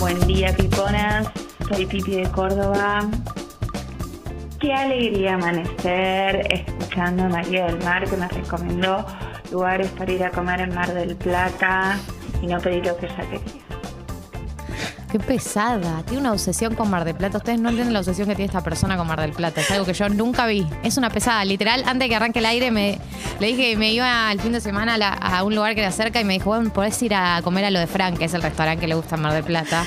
Buen día, piponas. Soy Pipi de Córdoba. Qué alegría amanecer escuchando a María del Mar que me recomendó lugares para ir a comer en Mar del Plata y no pedir lo que ella quería. Qué pesada. Tiene una obsesión con Mar del Plata. Ustedes no entienden la obsesión que tiene esta persona con Mar del Plata. Es algo que yo nunca vi. Es una pesada. Literal, antes de que arranque el aire, me, le dije que me iba el fin de semana a, a un lugar que era cerca y me dijo, bueno, podés ir a comer a lo de Frank, que es el restaurante que le gusta en Mar del Plata.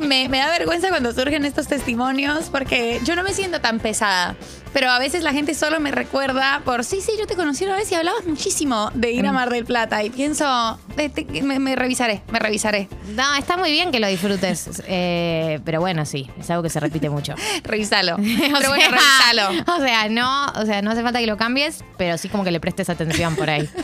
Me, me da vergüenza cuando surgen estos testimonios porque yo no me siento tan pesada. Pero a veces la gente solo me recuerda por, sí, sí, yo te conocí una vez y hablabas muchísimo de ir a Mar del Plata. Y pienso, me, me revisaré, me revisaré. No, está muy bien que lo disfrutes. eh, pero bueno, sí, es algo que se repite mucho. Revisalo. Pero bueno, revisalo. O sea, no, o sea, no hace falta que lo cambies, pero sí como que le prestes atención por ahí.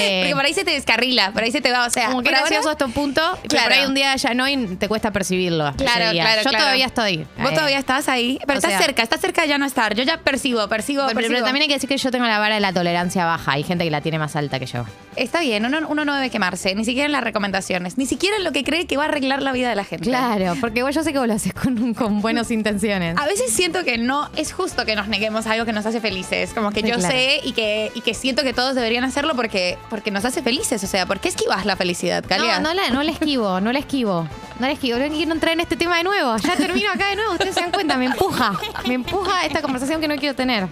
Eh, Porque por ahí se te descarrila, por ahí se te va, o sea, como que ahora- gracioso a este punto, pero Claro. por ahí un día ya no y te cuesta percibirlo. Claro, claro, Yo claro. todavía estoy. Vos eh, todavía estás ahí, pero o estás sea- cerca, estás cerca de ya no estar. Yo ya percibo, percibo, Pero, pero también hay que decir que yo tengo la vara de la tolerancia baja. Hay gente que la tiene más alta que yo. Está bien, uno, uno no debe quemarse, ni siquiera en las recomendaciones, ni siquiera en lo que cree que va a arreglar la vida de la gente. Claro, porque vos, yo sé que vos lo haces con, con buenas intenciones. A veces siento que no es justo que nos neguemos a algo que nos hace felices. Como que Sí, yo claro. sé y que, y que siento que todos deberían hacerlo porque, porque nos hace felices. O sea, ¿por qué esquivas la felicidad, Calia? No, no la, no la esquivo, no la esquivo. No la esquivo. No quiero entrar en este tema de nuevo. Ya termino acá de nuevo. Ustedes se dan cuenta, me empuja. Me empuja esta conversación que no quiero tener.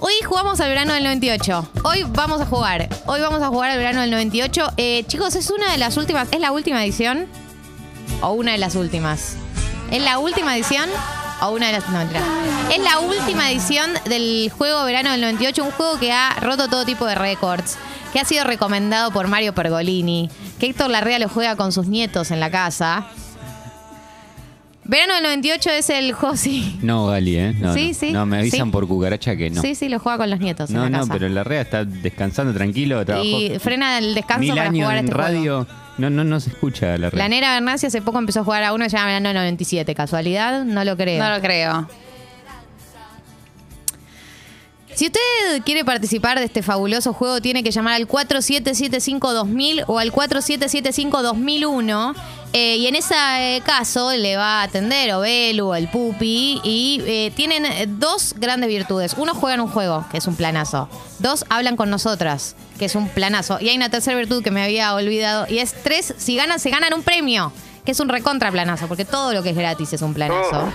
Hoy jugamos al verano del 98. Hoy vamos a jugar. Hoy vamos a jugar al verano del 98. Eh, chicos, es una de las últimas. ¿Es la última edición? ¿O una de las últimas? ¿Es la última edición? ¿O una de las.? No, mentira. Es la última edición del juego verano del 98. Un juego que ha roto todo tipo de récords. Que ha sido recomendado por Mario Pergolini. Que Héctor Larrea lo juega con sus nietos en la casa. Verano del 98 es el sí. No, Gali, ¿eh? No, Sí, no. sí, No, me avisan sí. por cucaracha que no. Sí, sí, lo juega con los nietos. no, en la no, casa. pero la rea está descansando tranquilo, trabajó Y frena el descanso mil para años jugar en este juego. radio. No, no, no se escucha la rea. La Nera Bernasi hace poco empezó a jugar a uno que se llama Verano del 97. ¿Casualidad? No lo creo. No lo creo. Si usted quiere participar de este fabuloso juego, tiene que llamar al 4775-2000 o al 4775-2001. eh, y en ese eh, caso le va a atender o Belu o el Pupi. Y eh, tienen dos grandes virtudes. Uno, juegan un juego, que es un planazo. Dos, hablan con nosotras, que es un planazo. Y hay una tercera virtud que me había olvidado. Y es tres, si ganan, se ganan un premio, que es un recontra planazo, porque todo lo que es gratis es un planazo.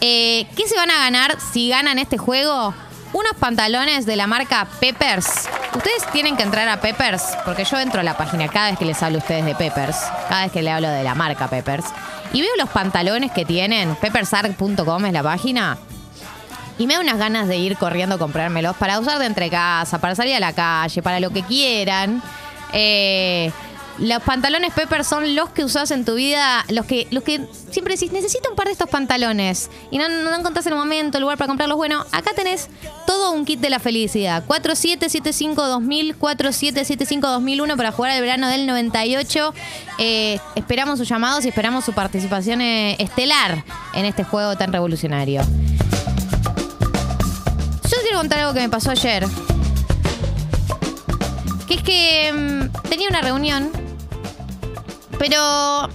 Eh, ¿Qué se van a ganar si ganan este juego? Unos pantalones de la marca Peppers. Ustedes tienen que entrar a Peppers, porque yo entro a la página cada vez que les hablo a ustedes de Peppers, cada vez que le hablo de la marca Peppers, y veo los pantalones que tienen, peppersarc.com es la página, y me da unas ganas de ir corriendo a comprármelos para usar de entre casa, para salir a la calle, para lo que quieran. Eh, los pantalones Pepper son los que usás en tu vida, los que, los que siempre decís, necesito un par de estos pantalones y no, no encontrás el momento, el lugar para comprarlos. Bueno, acá tenés todo un kit de la felicidad. 4775-2000, 4775-2001 para jugar al verano del 98. Eh, esperamos sus llamados y esperamos su participación eh, estelar en este juego tan revolucionario. Yo quiero contar algo que me pasó ayer. Que es que mm, tenía una reunión, pero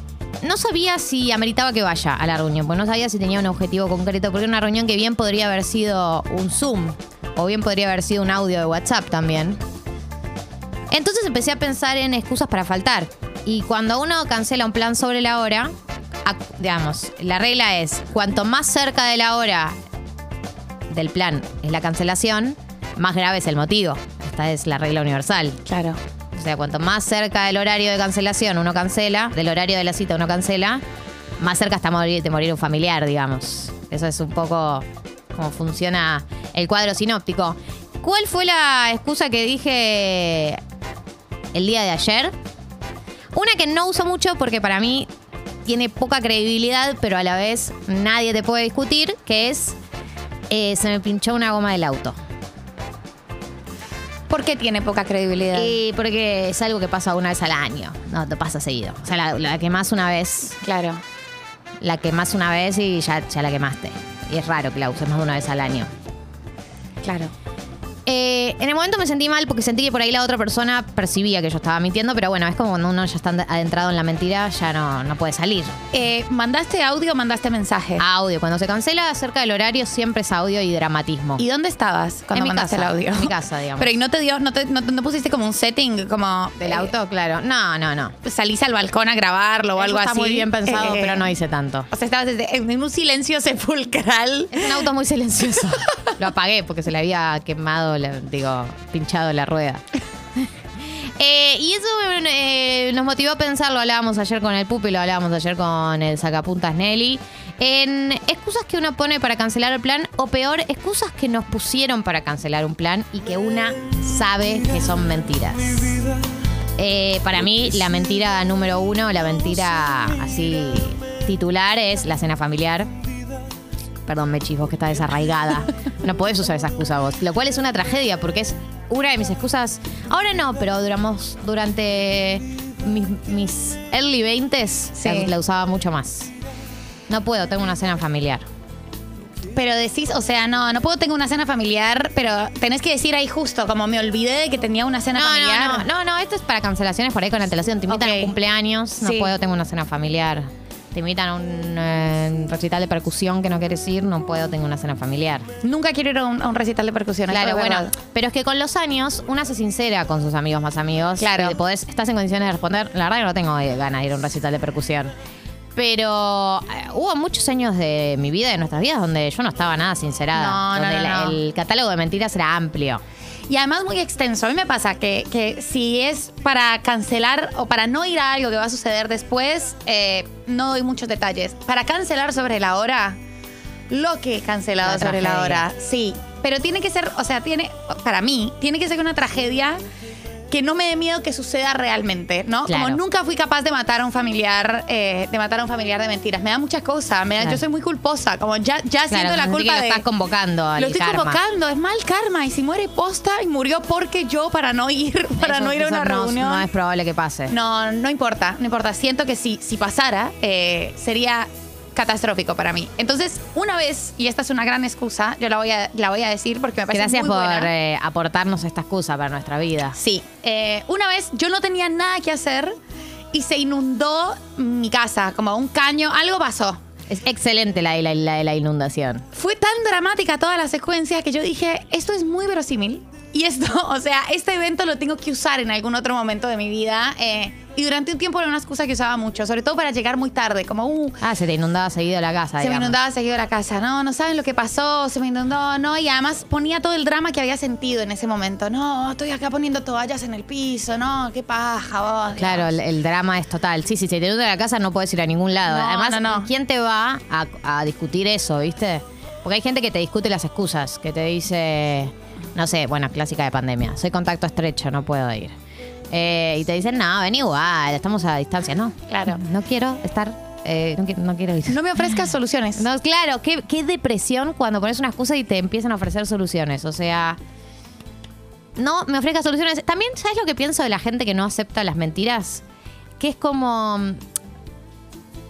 no sabía si ameritaba que vaya a la reunión, porque no sabía si tenía un objetivo concreto, porque era una reunión que bien podría haber sido un Zoom, o bien podría haber sido un audio de WhatsApp también. Entonces empecé a pensar en excusas para faltar. Y cuando uno cancela un plan sobre la hora, digamos, la regla es, cuanto más cerca de la hora del plan es la cancelación, más grave es el motivo. Esta es la regla universal. Claro. Sea, cuanto más cerca del horario de cancelación uno cancela, del horario de la cita uno cancela, más cerca está morir- de morir un familiar, digamos. Eso es un poco cómo funciona el cuadro sinóptico. ¿Cuál fue la excusa que dije el día de ayer? Una que no uso mucho porque para mí tiene poca credibilidad, pero a la vez nadie te puede discutir, que es eh, se me pinchó una goma del auto. ¿Por qué tiene poca credibilidad? Y porque es algo que pasa una vez al año, no te pasa seguido. O sea, la, la quemás una vez, Claro. la quemás una vez y ya, ya la quemaste. Y es raro que la uses más de una vez al año. Claro. Eh, en el momento me sentí mal porque sentí que por ahí la otra persona percibía que yo estaba mintiendo, pero bueno, es como cuando uno ya está adentrado en la mentira, ya no, no puede salir. Eh, ¿Mandaste audio o mandaste mensaje? Audio, cuando se cancela acerca del horario siempre es audio y dramatismo. ¿Y dónde estabas cuando En mi mandaste casa, el audio? en mi casa, digamos. Pero ¿y no te dio, no, te, no, no pusiste como un setting como ¿Del eh, auto? Claro. No, no, no. salís al balcón a grabarlo o Eso algo está así? muy bien pensado, pero no hice tanto. O sea, estabas en un silencio sepulcral. Es un auto muy silencioso. Lo apagué porque se le había quemado, la- digo, pinchado la rueda. Eh, y eso eh, nos motivó a pensar, lo hablábamos ayer con el Pupi, lo hablábamos ayer con el sacapuntas Nelly, en excusas que uno pone para cancelar el plan, o peor, excusas que nos pusieron para cancelar un plan y que una sabe que son mentiras. Eh, para mí, la mentira número uno, la mentira así titular es la cena familiar. Perdón, Mechis, vos que estás desarraigada. No podés usar esa excusa vos. Lo cual es una tragedia porque es una de mis excusas. Ahora no, pero duramos, durante mis, mis early 20s Sí. la, usaba mucho más. No puedo, tengo una cena familiar. Pero decís, o sea, no, no puedo, tengo una cena familiar, pero tenés que decir ahí justo, como me olvidé de que tenía una cena No, familiar. no, no, no, no, esto es para cancelaciones por ahí con antelación. Te invitan Ok. a un cumpleaños, no Sí. puedo, tengo una cena familiar. Te invitan a un eh, recital de percusión que no quieres ir, no puedo, tengo una cena familiar. Nunca quiero ir a un, a un recital de percusión. Claro, es bueno, verdad. pero es que con los años una se sincera con sus amigos más amigos. Claro. Y podés, estás en condiciones de responder. La verdad que no tengo eh, ganas de ir a un recital de percusión. Pero eh, hubo muchos años de mi vida, de nuestras vidas, donde yo no estaba nada sincerada. No, no, donde no, la- no. el catálogo de mentiras era amplio. Y además muy extenso. A mí me pasa que, que si es para cancelar o para no ir a algo que va a suceder después, eh, no doy muchos detalles. Para cancelar sobre la hora, lo que he cancelado sobre la hora, sí. Pero tiene que ser, o sea, tiene, para mí, tiene que ser una tragedia que no me dé miedo que suceda realmente, ¿no? Claro. Como nunca fui capaz de matar a un familiar, eh, de matar a un familiar de mentiras. Me da muchas cosas, me da, Claro. yo soy muy culposa, como ya, ya siento Claro, la culpa que lo de... estás convocando al Lo estoy karma. convocando, es mal karma. Y si muere posta y murió porque yo para no ir, para Eso- no ir a una no- reunión. No es probable que pase. No, no importa, no importa. Siento que si, si pasara, eh, sería catastrófico para mí. Entonces, una vez, y esta es una gran excusa, yo la voy a, la voy a decir porque me parece Gracias muy por buena. eh, aportarnos esta excusa para nuestra vida. Sí. Eh, una vez yo no tenía nada que hacer y se inundó mi casa, como un caño, algo pasó. Es excelente la, la, la, la inundación. Fue tan dramática toda la secuencia que yo dije, esto es muy verosímil. Y esto, o sea, este evento lo tengo que usar en algún otro momento de mi vida. eh, y durante un tiempo era una excusa que usaba mucho, sobre todo para llegar muy tarde, como, uh, Ah, se te inundaba seguido la casa. se me inundaba seguido la casa. No, no saben lo que pasó, se me inundó, no. Y además ponía todo el drama que había sentido en ese momento. No, estoy acá poniendo toallas en el piso, no, qué paja vos. Claro, el, el drama es total. Sí, sí, si te inunda la casa no puedes ir a ningún lado. No, Además, no, no. ¿quién te va a, a discutir eso, viste? Porque hay gente que te discute las excusas, que te dice, no sé, bueno, clásica de pandemia, soy contacto estrecho, no puedo ir. Eh, y te dicen, no, ven igual, estamos a distancia. No, Claro. No quiero estar, eh, no, qui- no quiero ir. No me ofrezcas soluciones. No, claro, qué, qué depresión cuando pones una excusa y te empiezan a ofrecer soluciones. O sea, no me ofrezcas soluciones. También, ¿sabes lo que pienso de la gente que no acepta las mentiras? Que es como. mm,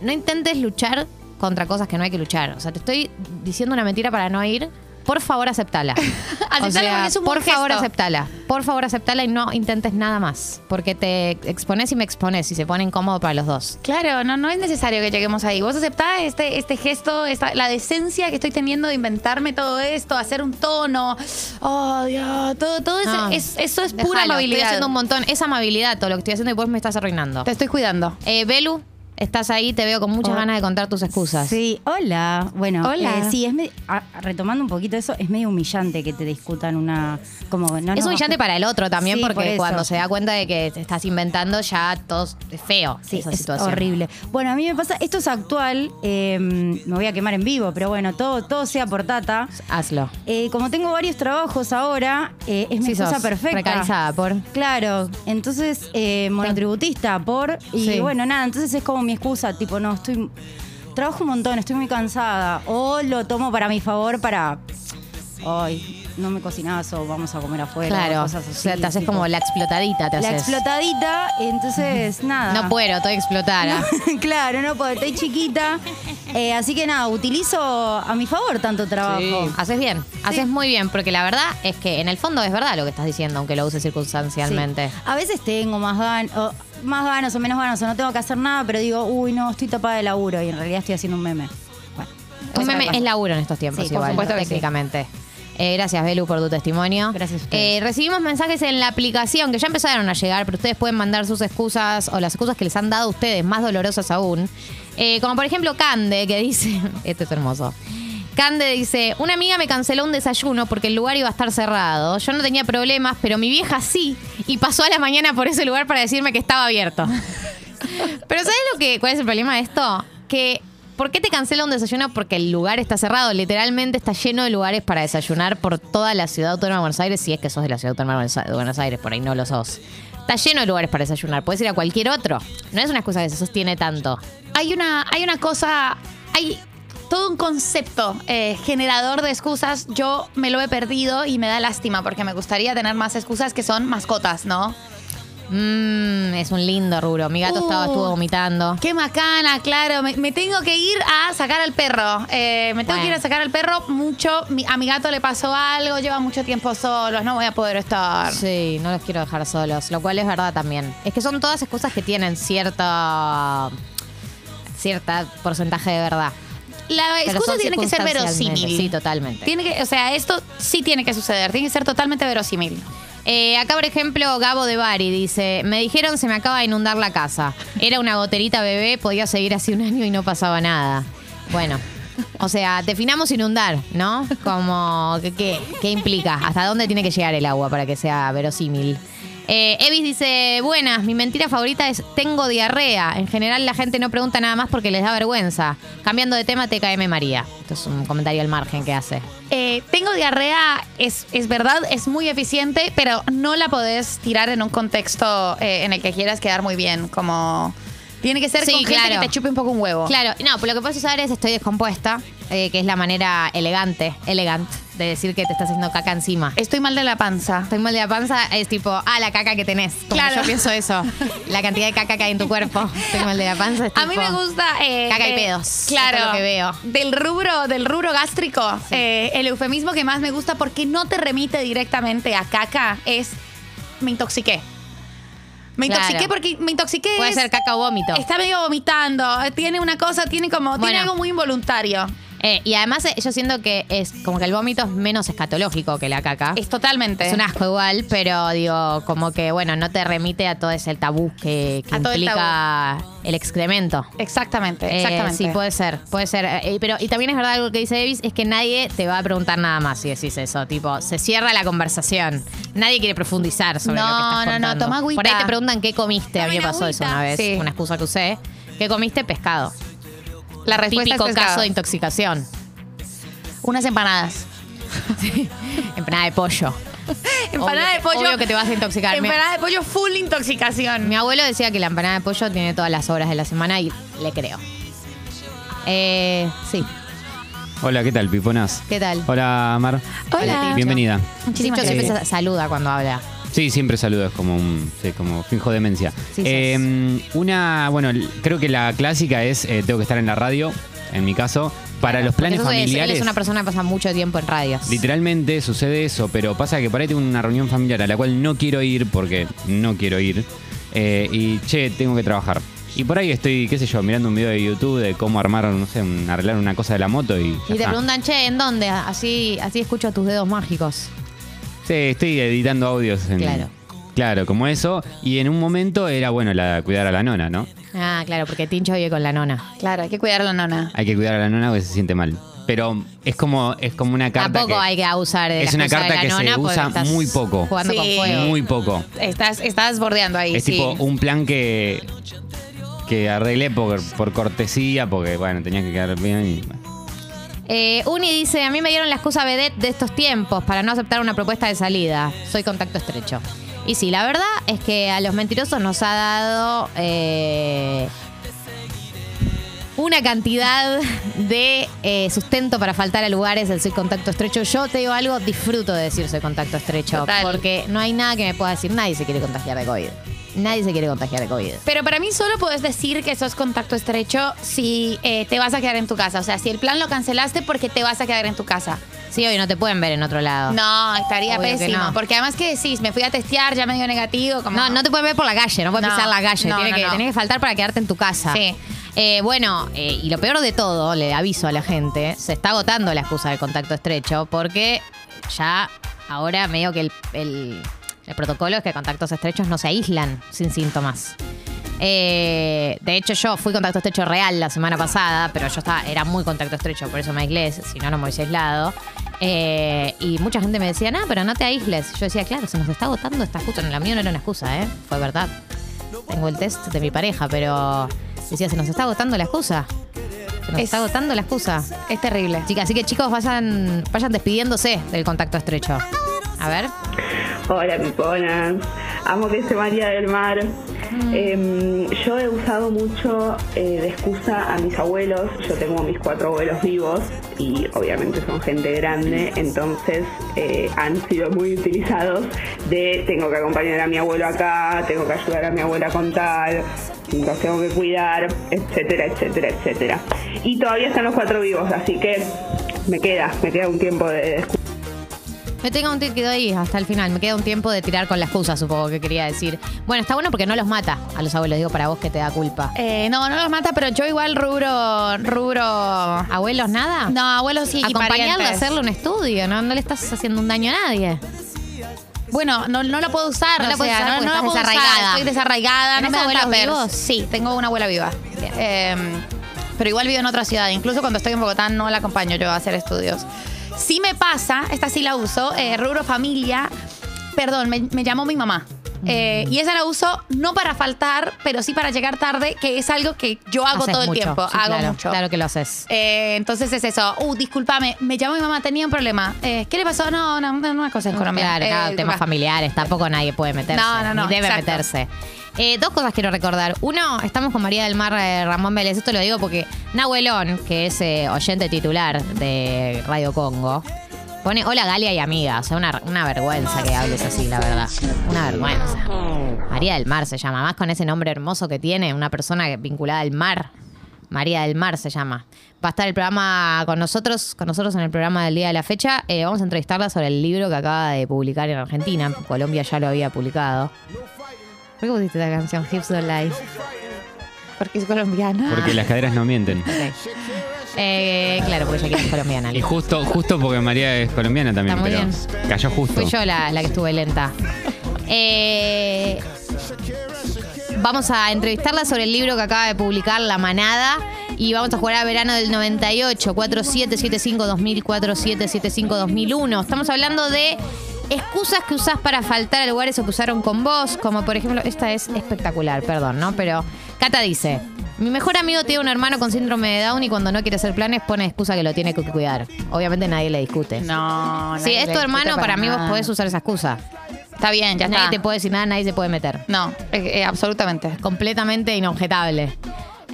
No intentes luchar contra cosas que no hay que luchar. O sea, te estoy diciendo una mentira para no ir. Por favor, aceptala. Aceptala o sea, porque es un por favor, aceptala. Por favor, aceptala y no intentes nada más. Porque te expones y me expones y se pone incómodo para los dos. Claro, no, no es necesario que lleguemos ahí. Vos aceptás este, este gesto, esta, la decencia que estoy teniendo de inventarme todo esto, hacer un tono. Oh, Dios, todo, todo eso, No, es, eso es pura Estoy amabilidad. haciendo un montón. Es amabilidad todo lo que estoy haciendo y vos me estás arruinando. Te estoy cuidando. Eh, Belu, estás ahí, te veo con muchas Oh. ganas de contar tus excusas. Sí, hola. Bueno, Hola. eh, sí, es me- a- retomando un poquito eso, es medio humillante que te discutan una. Como, no, Es no, humillante para el otro también, Sí, porque cuando se da cuenta de que te estás inventando, ya todo es feo. Sí, esa es situación. horrible. Bueno, a mí me pasa, esto es actual, eh, me voy a quemar en vivo, pero bueno, todo, todo sea por tata. Hazlo. Eh, como tengo varios trabajos ahora, eh, es mi Sí, sos perfecta. precarizada por- Claro, entonces, monotributista por. Y bueno, nada, entonces es como mi excusa, tipo, no, estoy. Trabajo un montón, estoy muy cansada. O lo tomo para mi favor para. Ay, no me cocinás o vamos a comer afuera. Claro. cosas así. o sea, te haces tipo, como la explotadita, te la haces. explotadita, entonces nada. No puedo, estoy explotada. claro, no puedo, estoy chiquita. Eh, así que nada, utilizo a mi favor tanto trabajo. Sí. Haces bien, haces muy bien, porque la verdad es que en el fondo es verdad lo que estás diciendo, aunque lo uses circunstancialmente. Sí. A veces tengo más ganas, más ganas o menos ganas, o no tengo que hacer nada, pero digo, uy, no, estoy tapada de laburo y en realidad estoy haciendo un meme. Bueno, Un meme es laburo en estos tiempos, Sí, por igual, supuesto sí. técnicamente. Eh, gracias, Belu, por tu testimonio. Gracias a ustedes. Eh, recibimos mensajes en la aplicación que ya empezaron a llegar, pero ustedes pueden mandar sus excusas o las excusas que les han dado a ustedes, más dolorosas aún. Eh, como por ejemplo Cande, que dice, esto es hermoso. Cande dice, una amiga me canceló un desayuno porque el lugar iba a estar cerrado. Yo no tenía problemas, pero mi vieja sí. Y pasó a la mañana por ese lugar para decirme que estaba abierto. pero ¿sabes lo que, cuál es el problema de esto? Que, ¿por qué te cancela un desayuno? Porque el lugar está cerrado. Literalmente está lleno de lugares para desayunar por toda la ciudad autónoma de Buenos Aires. Si es que sos de la ciudad autónoma de Buenos Aires, por ahí no lo sos. Está lleno de lugares para desayunar. Puedes ir a cualquier otro. No es una excusa que se sostiene tanto. Hay una, hay una cosa, hay todo un concepto eh, generador de excusas. Yo me lo he perdido y me da lástima porque me gustaría tener más excusas que son mascotas, ¿no? Mmm, es un lindo rubro. Mi gato estaba, Uh. estuvo vomitando. Qué macana, claro. Me, me tengo que ir a sacar al perro. Eh, me tengo que ir a sacar al perro mucho. Mi- a mi gato le pasó algo, lleva mucho tiempo solos, no voy a poder estar. Sí, no los quiero dejar solos, lo cual es verdad también. Es que son todas excusas que tienen cierta cierta porcentaje de verdad. La excusa tiene que ser verosímil. Sí, totalmente. Tiene que, o sea, esto sí tiene que suceder, tiene que ser totalmente verosímil. Eh, acá, por ejemplo, Gabo de Bari dice: Me dijeron se me acaba de inundar la casa. Era una goterita bebé, podía seguir así un año y no pasaba nada. Bueno. O sea, definamos inundar, ¿no? Como, ¿qué, qué, qué implica? ¿Hasta dónde tiene que llegar el agua para que sea verosímil? Eh, Evis dice, buenas, mi mentira favorita es tengo diarrea. En general la gente no pregunta nada más porque les da vergüenza. Cambiando de tema, TKM María. Esto es un comentario al margen que hace. Eh, tengo diarrea, es, es verdad, es muy eficiente, pero no la podés tirar en un contexto eh, en el que quieras quedar muy bien. Como. Tiene que ser Sí, con gente claro. que te chupe un poco un huevo. Claro, no, pero lo que puedes usar es estoy descompuesta, eh, que es la manera elegante, elegant, de decir que te estás haciendo caca encima. Estoy mal de la panza. Estoy mal de la panza, es tipo, ah, la caca que tenés. Como Claro. Yo pienso eso. La cantidad de caca que hay en tu cuerpo. Estoy mal de la panza. Es A mí me gusta. eh, Caca y eh, pedos. Claro. Es lo que veo. Del rubro, del rubro gástrico, eh, el eufemismo que más me gusta porque no te remite directamente a caca es me intoxiqué. Me Claro. intoxiqué porque me intoxiqué. Puede es- ser caca o vómito. Está medio vomitando. Tiene una cosa, tiene como. Bueno. Tiene algo muy involuntario. Eh, y además eh, yo siento que es como que el vómito es menos escatológico que la caca. Es totalmente. Es un asco igual, pero digo, como que bueno, no te remite a todo ese tabú que, que A todo el implica el excremento. Exactamente, Eh, exactamente. sí, puede ser, puede ser. Eh, pero, y también es verdad algo que dice Davis, es que nadie te va a preguntar nada más si decís eso. Tipo, se cierra la conversación. Nadie quiere profundizar sobre No, lo que estás no, no, contando. toma agüita. Por ahí te preguntan qué comiste. A mí me pasó eso agüita. una vez, Sí. una excusa que usé. ¿Qué comiste? Pescado. La respuesta Típico es pescado. caso de intoxicación. Unas empanadas. Empanada de pollo. Empanada Obvio de que- pollo. obvio que te vas a intoxicar. Me- Empanada de pollo full intoxicación. Mi abuelo decía que la empanada de pollo tiene todas las horas de la semana y le creo. Eh, sí, Hola, ¿qué tal, piponas? ¿qué tal? Hola, Mar. Hola. Bienvenida. Muchísimas siempre gracias. sa- saluda cuando habla. Sí, siempre saludo, es como un, sí, como finjo demencia. Sí, Eh, una, bueno, creo que la clásica es eh, tengo que estar en la radio, en mi caso, para los planes es- familiares. él es una persona que pasa mucho tiempo en radios. Literalmente sucede eso, pero pasa que por ahí tengo una reunión familiar a la cual no quiero ir porque no quiero ir. eh, y che, tengo que trabajar. Y por ahí estoy, qué sé yo, mirando un video de YouTube de cómo armar, no sé, un- arreglar una cosa de la moto y. Y te está. preguntan, che, ¿en dónde? Así, así escucho tus dedos mágicos. Sí, estoy editando audios. En, Claro. Claro, como eso. Y en un momento era, bueno, la cuidar a la nona, ¿no? Ah, claro, porque Tincho vive con la nona. Claro, hay que cuidar a la nona. Hay que cuidar a la nona porque se siente mal. Pero es como, es como una carta. Tampoco que- hay que abusar de Es una carta que se usa muy poco. Jugando con fuego. Muy poco. Estás, estás bordeando ahí. Es sí. tipo un plan que, que arreglé por, por cortesía, porque bueno, tenía que quedar bien. y, bueno. Eh, Uni dice, a mí me dieron la excusa vedette de estos tiempos para no aceptar una propuesta de salida. Soy contacto estrecho. Y sí, la verdad es que a los mentirosos nos ha dado eh, una cantidad de eh, sustento para faltar a lugares del soy contacto estrecho. Yo te digo algo, disfruto de decir soy contacto estrecho. Total. Porque no hay nada que me pueda decir. Nadie se quiere contagiar de COVID. Nadie se quiere contagiar de COVID. Pero para mí solo puedes decir que sos contacto estrecho si eh, te vas a quedar en tu casa. O sea, si el plan lo cancelaste porque te vas a quedar en tu casa. Sí, hoy no te pueden ver en otro lado. No, estaría Obvio pésimo. no. Porque además que decís, me fui a testear, ya me dio negativo. Como... No, no te pueden ver por la calle, no puedes No, pisar la calle. tiene que, tenés que faltar para quedarte en tu casa. Sí. Eh, bueno, eh, y lo peor de todo, le aviso a la gente, se está agotando la excusa del contacto estrecho porque ya ahora medio que el, el- protocolo es que contactos estrechos no se aíslan sin síntomas. Eh, de hecho, yo fui contacto estrecho real la semana pasada, pero yo estaba, era muy contacto estrecho, por eso me aislé, si no, no me hubiese aislado. Eh, y mucha gente me decía, no, pero no te aísles. Yo decía, claro, se nos está agotando esta excusa. La mía no era una excusa, ¿eh? Fue verdad. Tengo el test de mi pareja, pero decía, se nos está agotando la excusa. Se nos Es- está agotando la excusa. Es terrible. Chicas, así que chicos, vayan, vayan despidiéndose del contacto estrecho. A ver. Hola, piponas. Amo que se María del Mar. Em, yo he usado mucho eh, de excusa a mis abuelos. Yo tengo mis cuatro abuelos vivos y obviamente son gente grande, entonces eh, han sido muy utilizados de tengo que acompañar a mi abuelo acá, tengo que ayudar a mi abuela con tal, los tengo que cuidar, etcétera, etcétera, etcétera. Y todavía están los cuatro vivos, así que me queda, me queda un tiempo de. Me tengo un quedo ahí hasta el final. Me queda un tiempo de tirar con la excusa, supongo que quería decir. Bueno, está bueno porque no los mata a los abuelos. Digo, para vos que te da culpa. Eh, no, no los mata, pero yo igual rubro. rubro. ¿Abuelos nada? No, abuelos sí. y Acompañarlo a parientes. hacerle un estudio, ¿no? No le estás haciendo un daño a nadie. Bueno, no, no la puedo usar. No la o puedes sea, usar no, la puedo desarraigada. Estoy desarraigada. No ¿Tenés me dan? Sí, tengo una abuela viva. Eh, pero igual vivo en otra ciudad. Incluso cuando estoy en Bogotá no la acompaño yo a hacer estudios. Sí me pasa, esta sí la uso, eh, rubro familia. Perdón, me, me llamó mi mamá. Eh, y esa la uso no para faltar, pero sí para llegar tarde, que es algo que yo hago Haces todo el mucho. tiempo. Sí, hago claro, mucho. Claro que lo haces. Eh, entonces es eso. Uh, discúlpame, me llamó mi mamá, tenía un problema. Eh, ¿Qué le pasó? No, no, no, una cosa en Colombia. Claro, claro, temas familiares. Tampoco nadie puede meterse. No, no, no, Ni debe exacto. meterse. Eh, dos cosas quiero recordar. Uno, estamos con María del Mar eh, Ramón Vélez. Esto lo digo porque Nahuelón, que es eh, oyente titular de Radio Congo, pone hola Galia y amiga. O sea, una, una vergüenza que hables así, la verdad. Una vergüenza. María del Mar se llama. Más con ese nombre hermoso que tiene, una persona vinculada al mar. María del Mar se llama. Va a estar el programa con nosotros, con nosotros en el programa del día de la fecha. Eh, vamos a entrevistarla sobre el libro que acaba de publicar en Argentina. Colombia ya lo había publicado. ¿Por qué pusiste la canción Hips Don't Lie? Porque es colombiana. Porque las caderas no mienten. Eh, claro, porque Shakira es colombiana. Y justo, justo porque María es colombiana también, Está muy pero bien. cayó justo. Fui yo la, la que estuve lenta. Eh, vamos a entrevistarla sobre el libro que acaba de publicar La Manada. Y vamos a jugar a verano del 98, 4775-2000, 4775-2001. Estamos hablando de excusas que usás para faltar a lugares o que usaron con vos. Como por ejemplo, esta es espectacular, perdón, ¿no? Pero Cata dice: Mi mejor amigo tiene un hermano con síndrome de Down y cuando no quiere hacer planes pone excusa que lo tiene que cuidar. Obviamente nadie le discute. No, Si nadie es le tu discute hermano, para mí vos nada. podés usar esa excusa. Está bien, ya nadie está. te puede decir nada, nadie se puede meter. No, eh, eh, absolutamente. Completamente inobjetable.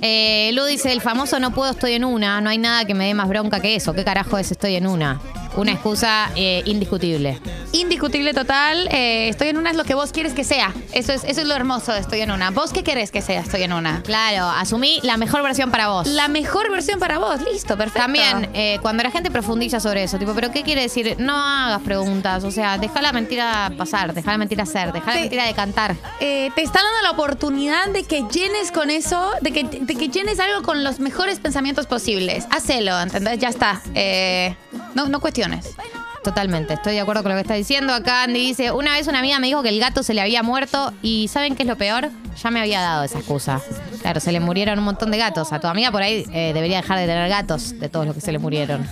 Eh, Lu dice, el famoso no puedo, estoy en una. No hay nada que me dé más bronca que eso. ¿Qué carajo es estoy en una? Una excusa eh, indiscutible. Indiscutible total. eh, estoy en una es lo que vos quieres que sea. Eso es, eso es lo hermoso de estoy en una. ¿Vos qué querés que sea estoy en una? Claro, asumí la mejor versión para vos. La mejor versión para vos. Listo, perfecto. También, eh, cuando la gente profundiza sobre eso, tipo, ¿pero qué quiere decir? No hagas preguntas, o sea, deja la mentira pasar, deja la mentira ser, deja la mentira de cantar. Te están dando la oportunidad de que llenes con eso, de que, de que llenes algo con los mejores pensamientos posibles. Hacelo, ¿entendés? Ya está. Eh, no, no cuestiones. Totalmente, estoy de acuerdo con lo que está diciendo. Acá Andy dice, una vez una amiga me dijo que el gato se le había muerto y ¿saben qué es lo peor? Ya me había dado esa excusa. Claro, se le murieron un montón de gatos. A tu amiga por ahí eh, debería dejar de tener gatos de todos los que se le murieron.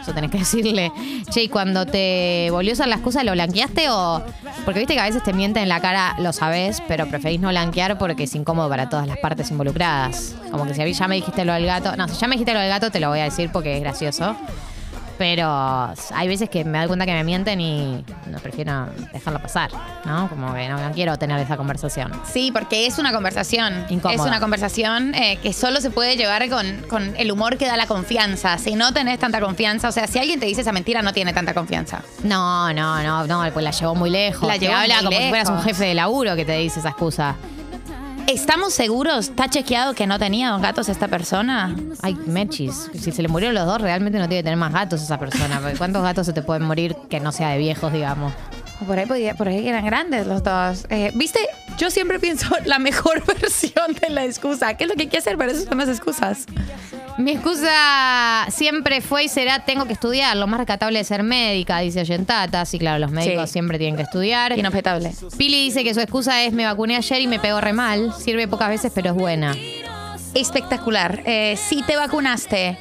Eso tenés que decirle. Che, y cuando te volvió a usar la excusa, ¿lo blanqueaste o...? Porque viste que a veces te mienten en la cara, lo sabés, pero preferís no blanquear porque es incómodo para todas las partes involucradas. Como que si a mí ya me dijiste lo del gato... No, si ya me dijiste lo del gato, te lo voy a decir porque es gracioso. Pero hay veces que me doy cuenta que me mienten y no prefiero dejarlo pasar, ¿no? Como que no, no quiero tener esa conversación. Sí, porque es una conversación. Incómoda. Es una conversación eh, que solo se puede llevar con, con el humor que da la confianza. Si no tenés tanta confianza, o sea, si alguien te dice esa mentira, no tiene tanta confianza. No, no, no, no, pues la llevó muy lejos. La llevó habla muy como si fueras un jefe de laburo que te dice esa excusa. ¿Estamos seguros? ¿Está chequeado que no tenía dos gatos esta persona? Ay, mechis. Si se le murieron los dos, realmente no tiene que tener más gatos esa persona. ¿Cuántos gatos se te pueden morir que no sea de viejos, digamos? Por ahí, podía- por ahí eran grandes los dos. Eh, ¿Viste? Yo siempre pienso la mejor versión de la excusa. ¿Qué es lo que hay que hacer? Pero eso son las excusas. Mi excusa siempre fue y será tengo que estudiar. Lo más rescatable es ser médica, dice Oyentata. Sí, claro, los médicos Sí. siempre tienen que estudiar. Inobjetable. Pili dice que su excusa es me vacuné ayer y me pegó re mal. Sirve pocas veces, pero es buena. Espectacular. Eh, si te vacunaste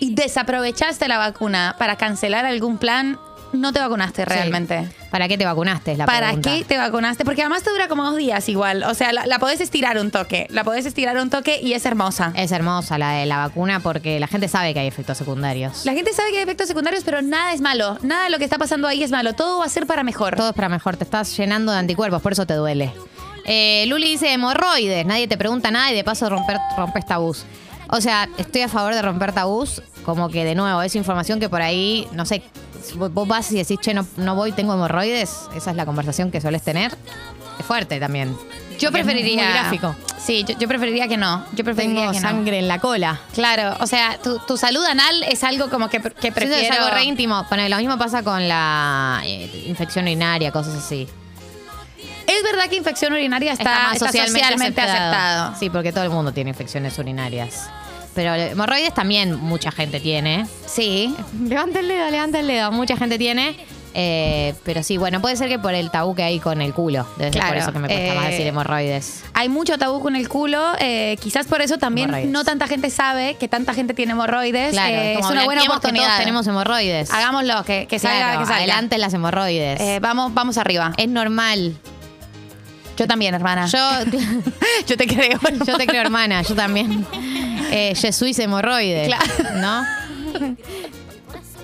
y desaprovechaste la vacuna para cancelar algún plan, no te vacunaste realmente. Sí. ¿Para qué te vacunaste? Es la ¿Para pregunta. qué te vacunaste? Porque además te dura como dos días igual. O sea, la, la podés estirar un toque. La podés estirar un toque y es hermosa. Es hermosa la de la vacuna porque la gente sabe que hay efectos secundarios. La gente sabe que hay efectos secundarios, pero nada es malo. Nada de lo que está pasando ahí es malo. Todo va a ser para mejor. Todo es para mejor, te estás llenando de anticuerpos, por eso te duele. Eh, Luli dice hemorroides, nadie te pregunta nada y de paso romper, rompes tabús. O sea, estoy a favor de romper tabús, como que de nuevo, es información que por ahí, no sé, vos vas y decís, che, no, no voy, tengo hemorroides, esa es la conversación que sueles tener. Es fuerte también. Yo Porque es preferiría. muy gráfico. Sí, yo, yo preferiría que no. Yo preferiría Tengo que no. sangre en la cola. Claro, o sea, tu, tu salud anal es algo como que, que Sí, prefiero. es algo re íntimo. Bueno, lo mismo pasa con la eh, infección urinaria, cosas así. Es verdad que infección urinaria está, está socialmente, aceptado. Sí, porque todo el mundo tiene infecciones urinarias. Pero hemorroides también mucha gente tiene. Sí. Levanta el dedo, levanta el dedo. Mucha gente tiene. Eh, pero sí, bueno, puede ser que por el tabú que hay con el culo. Debe ser por eso que me cuesta más eh, decir hemorroides. Hay mucho tabú con el culo. eh, quizás por eso también Hemorroides. no tanta gente sabe que tanta gente tiene hemorroides. Claro, Eh, es como una buena que oportunidad. todos tenemos hemorroides. Hagámoslo, que, que salga, Claro, que salga. Adelante las hemorroides. Eh, vamos, vamos arriba. es normal. Yo también, hermana. Yo, Yo te creo. yo te creo, hermana. Yo también. Eh, Jesuís hemorroides. Claro. ¿No?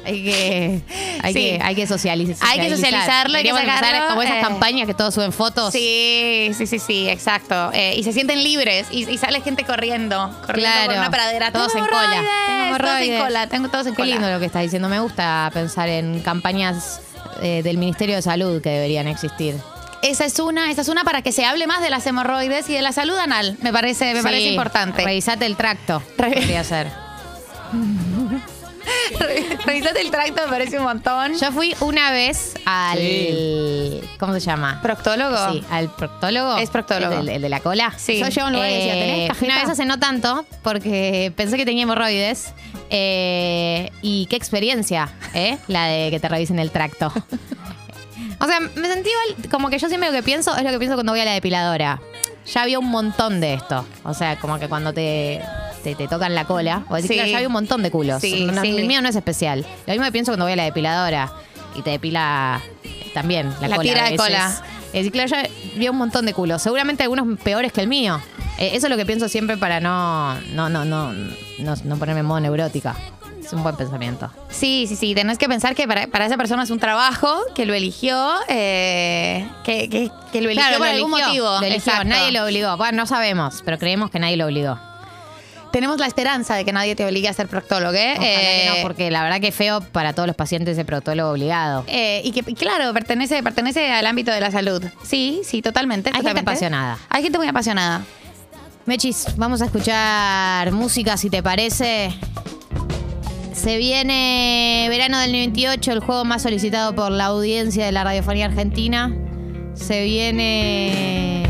Hay que, hay Sí. que, hay que socializar. Hay que socializarlo, hay que sacarlo, como esas eh. campañas que todos suben fotos. Sí, sí, sí, sí, exacto. Eh, y se sienten libres y, y sale gente corriendo, corriendo por Claro. una pradera. Todos en cola. Tengo Todos en cola, tengo todos en Qué cola. lindo lo que estás diciendo. Me gusta pensar en campañas eh, del Ministerio de Salud que deberían existir. Esa es una, esa es una para que se hable más de las hemorroides y de la salud anal. Me parece, me Sí, parece importante. Revisate el tracto. Re- Podría ser. Revisate el tracto, me parece un montón. Yo fui una vez al. ¿Cómo se llama? ¿Proctólogo? Sí, al proctólogo. Es proctólogo. ¿El, de- el de la cola? Sí. Yo llevo un lugar y decía, Eh, ¿tenés cajeta? Una vez hace no tanto, porque pensé que tenía hemorroides. Eh, y qué experiencia, ¿eh? La de que te revisen el tracto. o sea, me sentí igual- como que yo siempre lo que pienso es lo que pienso cuando voy a la depiladora. Ya había un montón de esto. O sea, como que cuando te, te, te tocan la cola, o decir, Sí. claro, ya había un montón de culos. Sí, No, sí. El mío no es especial. Lo mismo que pienso cuando voy a la depiladora y te depila también la, La cola. tira a de veces. cola. Claro, ya vi un montón de culos. Seguramente algunos peores que el mío. Eh, eso es lo que pienso siempre para no, no, no, no, no, no ponerme en modo neurótica. Es un buen pensamiento. Sí, sí, sí. Tenés que pensar que para, para esa persona es un trabajo, que lo eligió, eh, que, que- que lo eligió Claro, por lo algún eligió, motivo. Lo eligió, Exacto. nadie lo obligó. Bueno, no sabemos, pero creemos que nadie lo obligó. Tenemos la esperanza de que nadie te obligue a ser proctólogo, ¿eh? Ojalá que Eh, no, porque la verdad que es feo para todos los pacientes ese proctólogo obligado. eh, y que, claro, pertenece, pertenece al ámbito de la salud. Sí, sí, totalmente. Hay gente totalmente. apasionada. Hay gente muy apasionada. Mechis, vamos a escuchar música si te parece. Se viene verano del 98, el juego más solicitado por la audiencia de la radiofonía argentina. Se viene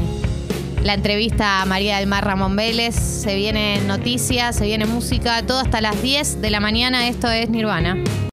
la entrevista a María del Mar Ramón Vélez. Se vienen noticias, se viene música, todo hasta las 10 de la mañana. Esto es Nirvana.